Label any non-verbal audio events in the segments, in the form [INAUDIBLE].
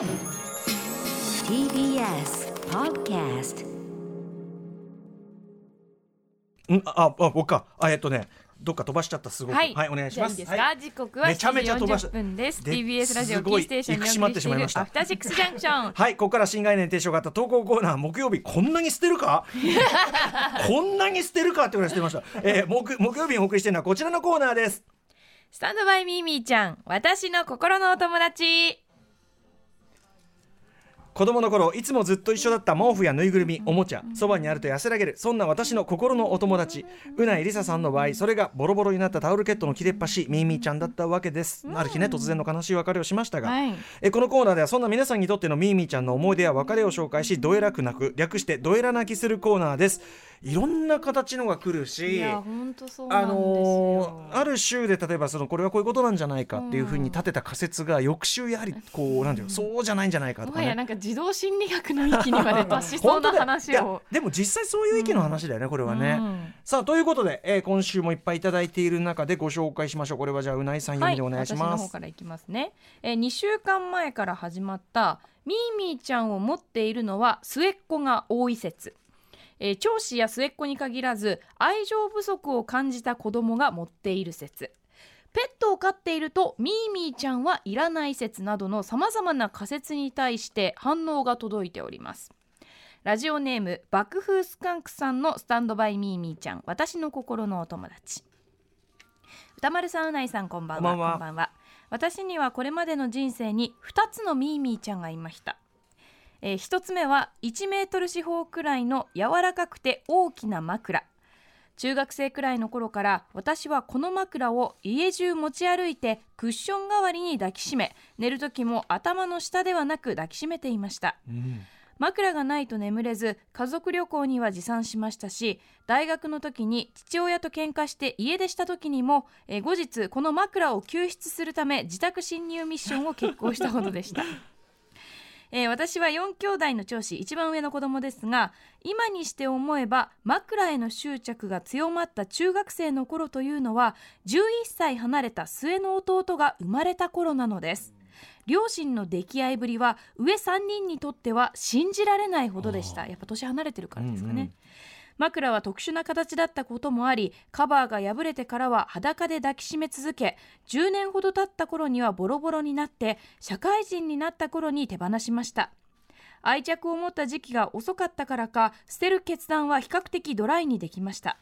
TBS Podcast んああ僕か。あえっとねどっか飛ばしちゃったすごく。はい、お願いします。いいですか、はい。時刻はめちゃめちゃ飛ば7し時40分です。で TBS ラジオキーステーションにお送りしてているアフターシックスジャンクション。[LAUGHS] はいここから新概念提唱型投稿コーナー木曜日こんなに捨てるか？[LAUGHS] こんなに捨てるかってぐらい捨てました、えー、木木曜日にお送りしてるのはこちらのコーナーです。スタンドバイミーミーちゃん、私の心のお友達。子供の頃いつもずっと一緒だった毛布やぬいぐるみおもちゃそばにあると安らげるそんな私の心のお友達。うないりささんの場合それがボロボロになったタオルケットの切れっ端ミーミーちゃんだったわけです、ある日ね突然の悲しい別れをしましたが、はい。えこのコーナーではそんな皆さんにとってのミーミーちゃんの思い出や別れを紹介しどえらく泣く略してどえら泣きするコーナーですいろんな形のが来るいしあ。のーある週で例えばそのこれはこういうことなんじゃないかっていうふうに立てた仮説が翌週やはりこうなんていうのそうじゃないんじゃないかとかね。もはやなんか児童心理学の域にまで達しそうな話を。でも実際そういう意見の話だよね、これはね、うん。さあということで、えー今週もいっぱいいただいている中でご紹介しましょう。これはじゃあうないさん読みでお願いしま私のす、方からいきますね、えー、2週間前から始まったミーミーちゃんを持っているのは末っ子が多い説、えー長子や末っ子に限らず愛情不足を感じた子供が持っている説。ペットを飼っているとミーミーちゃんはいらない説などのさまざまな仮説に対して反応が届いております。ラジオネーム爆風スカンクさんのスタンドバイミーミーちゃん。私の心のお友達。歌丸さんうないさんこんばんは。こんばんは。私にはこれまでの人生に2つのミーミーちゃんがいました、えー、1つ目は1メートル四方くらいの柔らかくて大きな枕。中学生くらいの頃から私はこの枕を家中持ち歩いてクッション代わりに抱きしめ寝る時も頭の下ではなく抱きしめていました。うん。枕がないと眠れず家族旅行には持参しましたし大学の時に父親と喧嘩して家出した時にも、えー後日この枕を救出するため自宅侵入ミッションを決行したほどでした。[LAUGHS] えー私は4兄弟の長子一番上の子供ですが今にして思えば枕への執着が強まった中学生の頃というのは11歳離れた末の弟が生まれた頃なのです。両親の溺愛ぶりは上3人にとっては信じられないほどでした。やっぱ年離れてるからですかね、うんうん枕は特殊な形だったこともありカバーが破れてからは裸で抱きしめ続け10年ほど経った頃にはボロボロになって社会人になった頃に手放しました。愛着を持った時期が遅かったからか捨てる決断は比較的ドライにできました。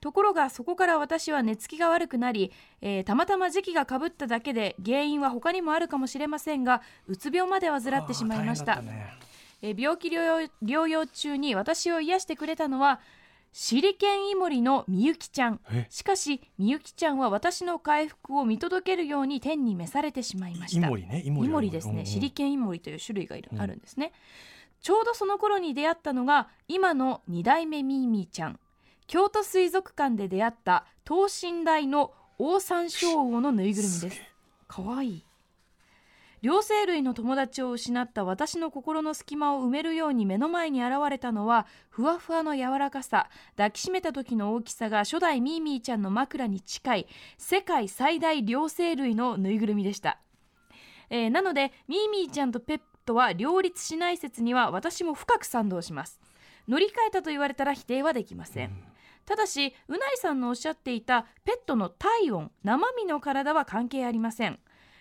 ところがそこから私は寝つきが悪くなり、えーたまたま時期がかぶっただけで原因は他にもあるかもしれませんがうつ病まで患ってしまいました。大変だったね。えー病気療養療養中に私を癒してくれたのはシリケンイモリのみゆきちゃん。え？しかしみゆきちゃんは私の回復を見届けるように天に召されてしまいました。イモリねイモリですね、うんシリケンイモリという種類がいる、うんあるんですね。ちょうどその頃に出会ったのが今の2代目ミーミーちゃん。京都水族館で出会った等身大のオオサンショウウオのぬいぐるみです。かわいい両生類の友達を失った私の心の隙間を埋めるように目の前に現れたのはふわふわの柔らかさ。抱きしめた時の大きさが初代ミーミーちゃんの枕に近い世界最大両生類のぬいぐるみでした。えーなのでミーミーちゃんとペットは両立しない説には私も深く賛同します。乗り換えたと言われたら否定はできません、ただしうないさんのおっしゃっていたペットの体温生身の体は関係ありません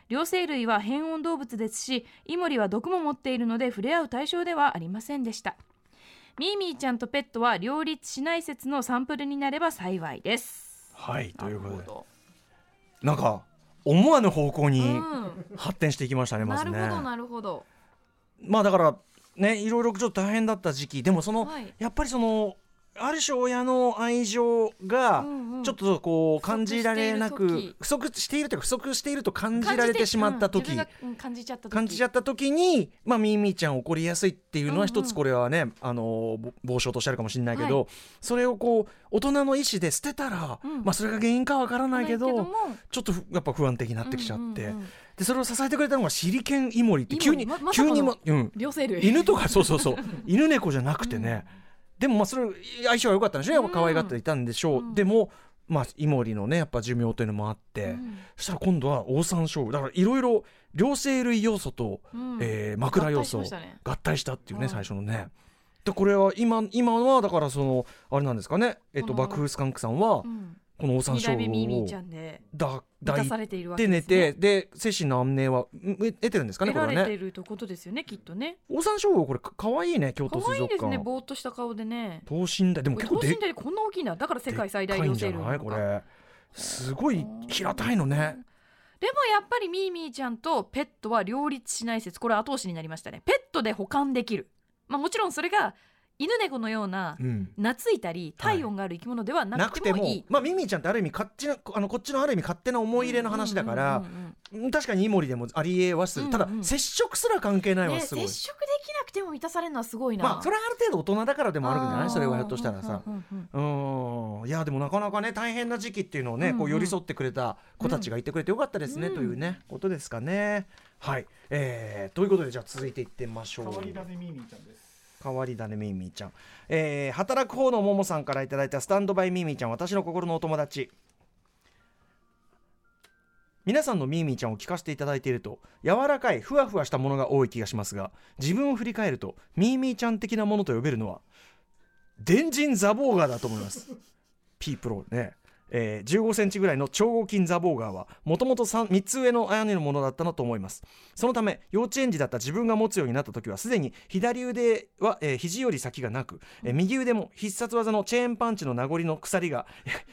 両生類は変温動物ですしイモリは毒も持っているので触れ合う対象ではありませんでした。ミーミーちゃんとペットは両立しない説のサンプルになれば幸いです。はいということで。なんか思わぬ方向に発展していきましたね、まずね。なるほどなるほど。まあだからねいろいろちょっと大変だった時期。でもその、はい。やっぱりそのある種親の愛情がちょっとこう感じられなく不不足しているというか不足していると感じられてしまった時、感じちゃった時。に、まあ、ミーミーちゃん怒りやすいっていうのは一つこれはね、あのぼ傍証としてあるかもしれないけど、はそれをこう大人の意思で捨てたら、うん。まあ、それが原因かわからないけども。ちょっとふやっぱ不安的になってきちゃって、でそれを支えてくれたのがシリケンイモリって急に、急にも、うん、犬とかそうそうそう。[LAUGHS] 犬猫じゃなくてね、でもまあそれ相性は良かったんでしょ？うやっぱ可愛がっていたんでしょう、うん。でもまあイモリのねやっぱ寿命というのもあって、うん。そしたら今度はオオサンショウウオだからいろいろ両生類要素と、うん。えー枕要素合体したね。合体したっていうね、はい最初のね。でこれは今今はだからそのあれなんですかね、えっと、爆風スカンクさんはうんこのオオサン二ショウウオをゃんでだ満抱いたされているわけて寝てで精神の安寧はん得てるんですかね得られてこれはね。いるということですよねきっとね。オオサンショウウオこれかかわいいね京都可愛いです水族館。ねぼーっとした顔でね。等身大。でも結構で等身大でこんな大きいんだ。だから世界最大でっかいんじゃ両生類これ。すごい平たいのね。でもやっぱりミーミーちゃんとペットは両立しない説。これ後押しになりましたね。ペットで保管できる。まあもちろんそれが犬猫のようなうん。懐いたり体温がある生き物ではななくてもくてもいい、まあミミィちゃんってある意味こっちのあのこっちのある意味勝手な思い入れの話だから確かにイモリでもありえはする。ただうんうん。接触すら関係ないはね、すごい。接触できなくても満たされるのはすごいな。まあそれはある程度大人だからでもあるんじゃない？ー。それはひょっとしたらさ。うんうんうんうんいやでもなかなかね大変な時期っていうのをね、こう寄り添ってくれた子たちがいてくれてよかったですね、うん。というねことですかね。はい、えー、ということでじゃあ続いていってみましょう。変わり種ミーミーちゃん。えー働く方のももさんからいただいたスタンドバイミーミーちゃん私の心のお友達。皆さんのミーミーちゃんを聞かせていただいていると柔らかいふわふわしたものが多い気がしますが自分を振り返るとミーミーちゃん的なものと呼べるのは電人ザボーガーだと思います。ピープロね。えー15センチぐらいの超合金ザボーガーはもともと 3, 3つ上の兄のものだったのと思います。そのため幼稚園児だった自分が持つようになった時はすでに左腕は、えー肘より先がなく、えー右腕も必殺技のチェーンパンチの名残の鎖が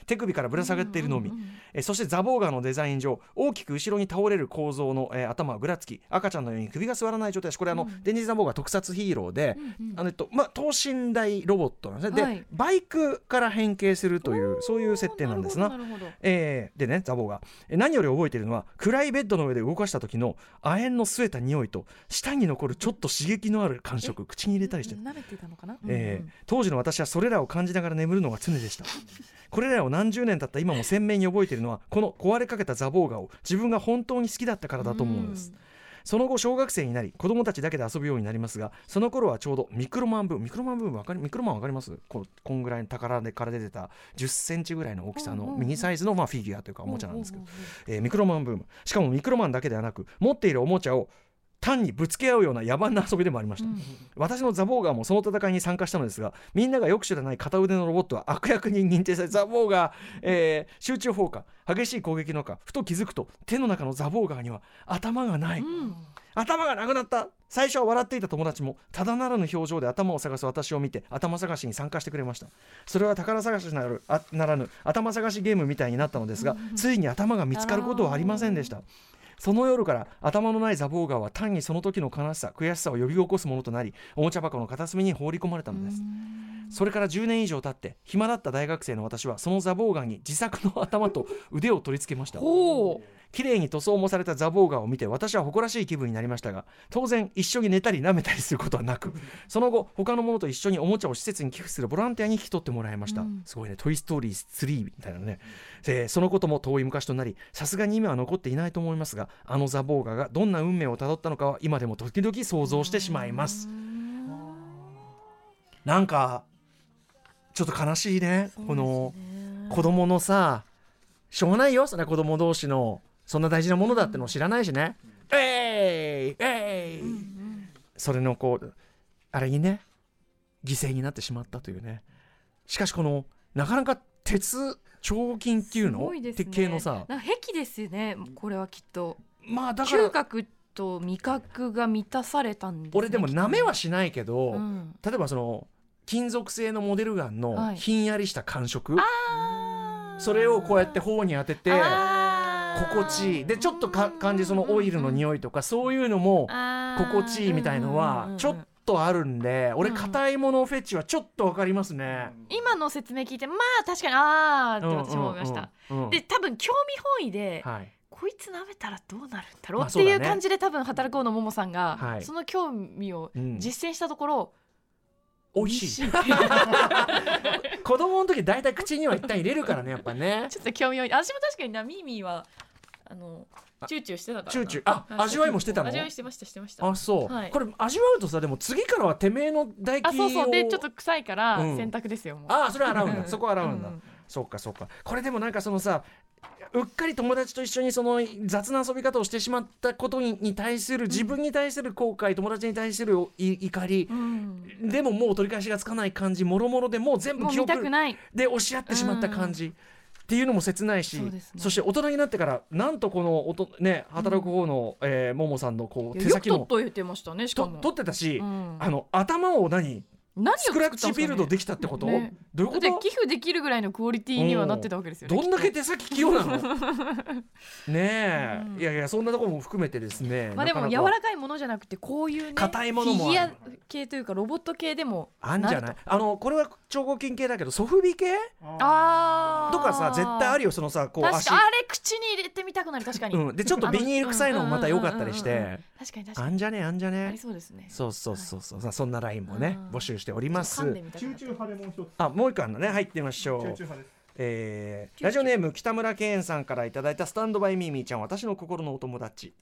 手首からぶら下がっているのを見、えーそしてザボーガーのデザイン上大きく後ろに倒れる構造の、えー頭はぐらつき赤ちゃんのように首が座らない状態です。これあの、うん。デンジザボーガー特撮ヒーローで、うんうんあのえっとまあ、等身大ロボットなんですね、はい。でバイクから変形するというそういう設定なんですな。なるほどなるほど。えーでねザボーが。えー何より覚えているのは暗いベッドの上で動かした時の亜鉛の据えた匂いと舌に残るちょっと刺激のある感触口に入れたりしてうん舐めてたのかな、え当時の私はそれらを感じながら眠るのが常でした。[LAUGHS] これらを何十年経った今も鮮明に覚えているのはこの壊れかけたザボーガを自分が本当に好きだったからだと思うのです、その後小学生になり子供たちだけで遊ぶようになりますがその頃はちょうどミクロマンブームミクロマンブームわかりミクロマンわかります？こうこんぐらいの宝でから出てた1 0センチぐらいの大きさのミニサイズのまあフィギュアというかおもちゃなんですけど。ミクロマンブーム。しかもミクロマンだけではなく持っているおもちゃを単にぶつけ合うような野蛮な遊びでもありました、うん。私のザボーガーもその戦いに参加したのですがみんながよく知らない片腕のロボットは [LAUGHS] 悪役に認定されザボーガー、えー集中砲火激しい攻撃の中ふと気づくと手の中のザボーガーには頭がない、うん。頭がなくなった。最初は笑っていた友達もただならぬ表情で頭を探す私を見て頭探しに参加してくれました。それは宝探しなるあならぬ頭探しゲームみたいになったのですが、ついに頭が見つかることはありませんでしたその夜から頭のないザボーガーは単にその時の悲しさ悔しさを呼び起こすものとなりおもちゃ箱の片隅に放り込まれたのです。それから10年以上経って暇だった大学生の私はそのザボーガーに自作の頭と腕を取り付けました綺麗に塗装もされたザボーガーを見て私は誇らしい気分になりましたが当然一緒に寝たり舐めたりすることはなくその後他の者と一緒におもちゃを施設に寄付するボランティアに引き取ってもらいました、うん。すごいね「トイ・ストーリー3」みたいなね、えーそのことも遠い昔となりさすがに今は残っていないと思いますがあのザボーガーがどんな運命をたどったのかは今でも時々想像してしまいます。なんかちょっと悲しいねこの子供のさしょうがないよそれは子供同士のそんな大事なものだってのを知らないしね、えいえい、それのこうあれにね犠牲になってしまったというね。しかしこのなかなか鉄彫金っていうすのごいですね。鉄系のさ。壁ですよね。これはきっと。まあだから嗅覚と味覚が満たされたんです、ね、俺でもきっとなめはしないけど、うん。例えばその金属製のモデルガンのはい。ひんやりした感触、あー。それをこうやって頬に当てて心地いい。でちょっとか感じそのオイルの匂いとかそういうのも心地いいみたいのはちょっとあるんで俺うん硬いものフェチはちょっとわかりますね。今の説明聞いてまあ確かにあーって私も思いました、うんうんうんうん。で多分興味本位で、はい。こいつ舐めたらどうなるんだろうっていう感じで多分働こうのももさんが、はい。その興味をうん。実践したところ、美味しい。[LAUGHS] 子供の時大体口には一旦入れるからねやっぱね。[LAUGHS] ちょっと興味を私も確かになミーミーはあのチューチューしてたからな。チューチューあ味わいもしてたの？味わいしてましたしてました。あそう、はい。これ味わうとさでも次からはてめえの唾液をあそうそう。でちょっと臭いからうん。洗濯ですよ、もう。あそれは洗うんだ、うん。そこは洗うんだ、うん。そうかそうか。これでもなんかそのさうっかり友達と一緒にその雑な遊び方をしてしまったことにに対する自分に対する後悔、友達に対するい怒り、うん。でももう取り返しがつかない感じもろもろでもう全部記憶たくない。で押し合ってしまった感じ、っていうのも切ないしね。して大人になってからなんとこのおと、ね、働く方の、えーももさんのこう手先の取っといてましたねしかとも取ってたし、うん。あの頭を何？何をスクラッチビルドできたってこと、ね。どういうこと？だって寄付できるぐらいのクオリティにはなってたわけですよねどんだけ手先器用なの？[LAUGHS] ねえ、うん。いやいやそんなところも含めてですねとまあでもなかなか。柔らかいものじゃなくてこういうね硬いものもフィギュア系というかロボット系でもあんじゃない？あのこれは超合金系だけどソフビ系？あー。とかさ絶対あるよそのさこう足。あれ口に入れてみたくなる確かに、うん、でちょっとビニール臭いのもまた良かったりして。確かに確かに。あんじゃね？あんじゃあねりそうですね。そうそうそうそう、さそんなラインもねうん。募集しております。あもう一個あるのね。入ってみましょう。えーラジオネーム北村健さんからいただいたスタンドバイミーミーちゃん私の心のお友達。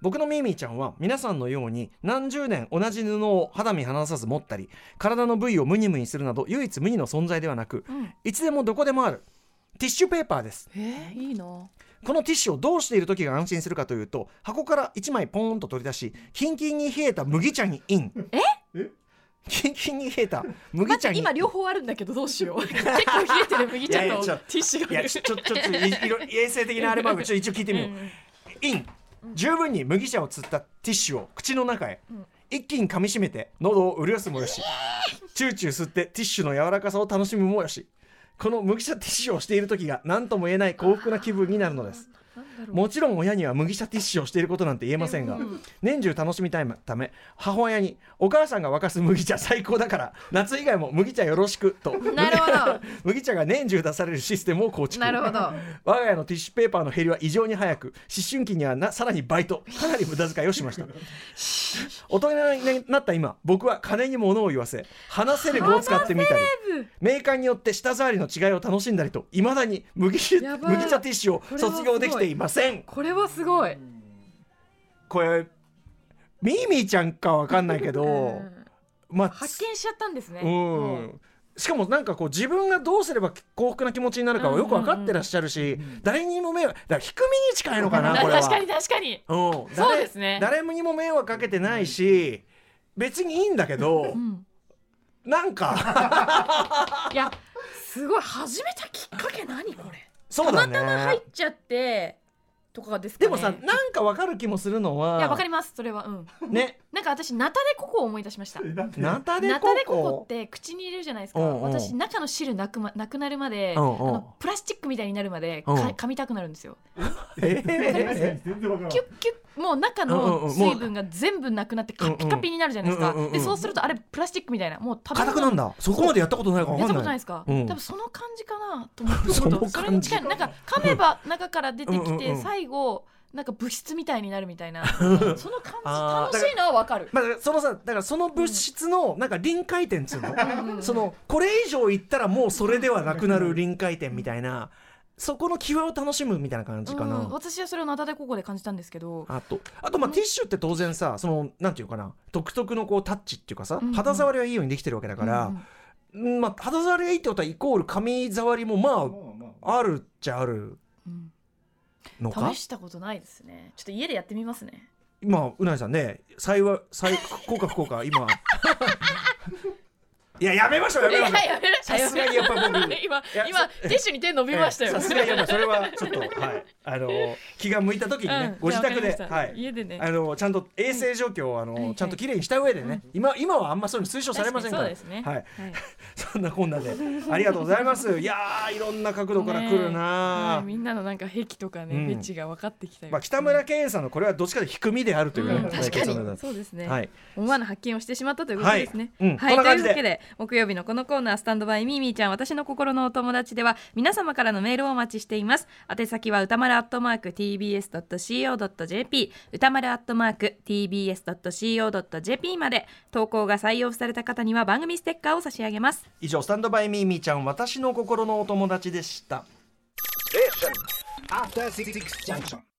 僕のミーミーちゃんは皆さんのように何十年同じ布を肌身離さず持ったり体の部位をムニムニするなど唯一無二の存在ではなくうん。いつでもどこでもある。ティッシュペーパーです。えー、いいなこのティッシュをどうしている時が安心するかというと箱から1枚ポーンと取り出しキンキンに冷えた麦茶にイン。え？え？キンキンに冷えた麦茶に。て今両方あるんだけどどうしよう。[LAUGHS] 結構冷えてる麦茶とティッシュがいやちょちょちょっと衛生的なあれマークちょっと一応聞いてみよう、イン。十分に麦茶を釣ったティッシュを口の中へ、ん。一気に噛みしめて喉を潤すもよし、チューチュー吸ってティッシュの柔らかさを楽しむもよしこの麦茶ティッシュをしている時が何とも言えない幸福な気分になるのです。もちろん親には麦茶ティッシュをしていることなんて言えませんが、年中楽しみたいため母親に「お母さんが沸かす麦茶最高だから [LAUGHS] 夏以外も麦茶よろしく」と。[LAUGHS] 麦茶が年中出されるシステムを構築。なるほど。我が家のティッシュペーパーの減りは異常に早く思春期にはなさらにバイトかなり無駄遣いをしました。[LAUGHS] 大人になった今僕は金に物を言わせ話せる具を使ってみたりメーカーによって舌触りの違いを楽しんだりといまだに麦麦茶ティッシュを卒業できていません。これはすごい。これミーミーちゃんかわかんないけど、うん。まあ発見しちゃったんですね。うん。しかもなんかこう自分がどうすれば幸福な気持ちになるかをよく分かってらっしゃるし、誰にも迷惑だから低みに近いのかなこれは。確かに確かに。うん、そうですね。誰誰にも迷惑かけてないし別にいいんだけど、うん。なんか。いやすごい始めたきっかけ何これ。そうだたまたま入っねちゃってとかですかね。でもさなんかわかる気もするのはいやわかりますそれは。うん。ね。[LAUGHS] なんか私ナタデココを思い出しました。ナタデコナタデコって口に入れるじゃないですか。うんうん。私中の汁なく,、ま、なくなるまで、うんプラスチックみたいになるまでか、うん。噛みたくなるんですよ。え確かにー全然わからん。キュッキュッもう中のうん水分が全部なくなってカピカピになるじゃないですか、でそうするとあれプラスチックみたいな。もう食べ硬くなんだ。そこまでやったことないからやった分かんない。ことないですか、うん。多分その感じかなと思って。[LAUGHS] そそれに近い。なんか噛めば中から出てきて最後なんか物質みたいになるみたいな。[LAUGHS] その感じ。楽しいのはわかる。まあ、そのさだからその物質のなんか臨界点っつうの、うんそのこれ以上いったらもうそれではなくなる臨界点みたいなそこの際を楽しむみたいな感じかな、うん私はそれをナタデココで感じたんですけど。あとあとまあティッシュって当然さそのなんていうかな独特のこうタッチっていうかさ、うん。うん肌触りはいいようにできてるわけだから、うんまあ、肌触りがいいってことはイコール髪触りもままあまあ。るっちゃあるうん。のか試したことないですね。ちょっと家でやってみますね。今うなぎさんね幸い幸効果不効果今 [LAUGHS] いややめましょうやめましょう。さすがにやっぱ僕。[LAUGHS] 今や今ティッシュに手伸びましたよ。さすがにやっぱそれはちょっとはい。あの気が向いた時にね、うんご自宅ではい。家でね。あのちゃんと衛生状況をあの、ちゃんときれいにした上でね、今今はあんまそういうの推奨されませんから。はい、はい。[LAUGHS] そんなこんなで。ありがとうございます。いやーいろんな角度から来るなみんなのなんか癖とかね、うん。フェチが分かってきたよ、まあ、北村健さんのこれはどっちかというと低みであるという確かそうにそうですね、はい。思わぬ発見をしてしまったということですね。はい。こんな感じで木曜日のこのコーナースタンドバイミーミーちゃん私の心のお友達では皆様からのメールをお待ちしています。宛先は歌丸アットマーク tbs.co.jp 歌丸アットマーク tbs.co.jp まで投稿が採用された方には番組ステッカーを差し上げます。以上スタンドバイミーミーちゃん私の心のお友達でした After Six Junction.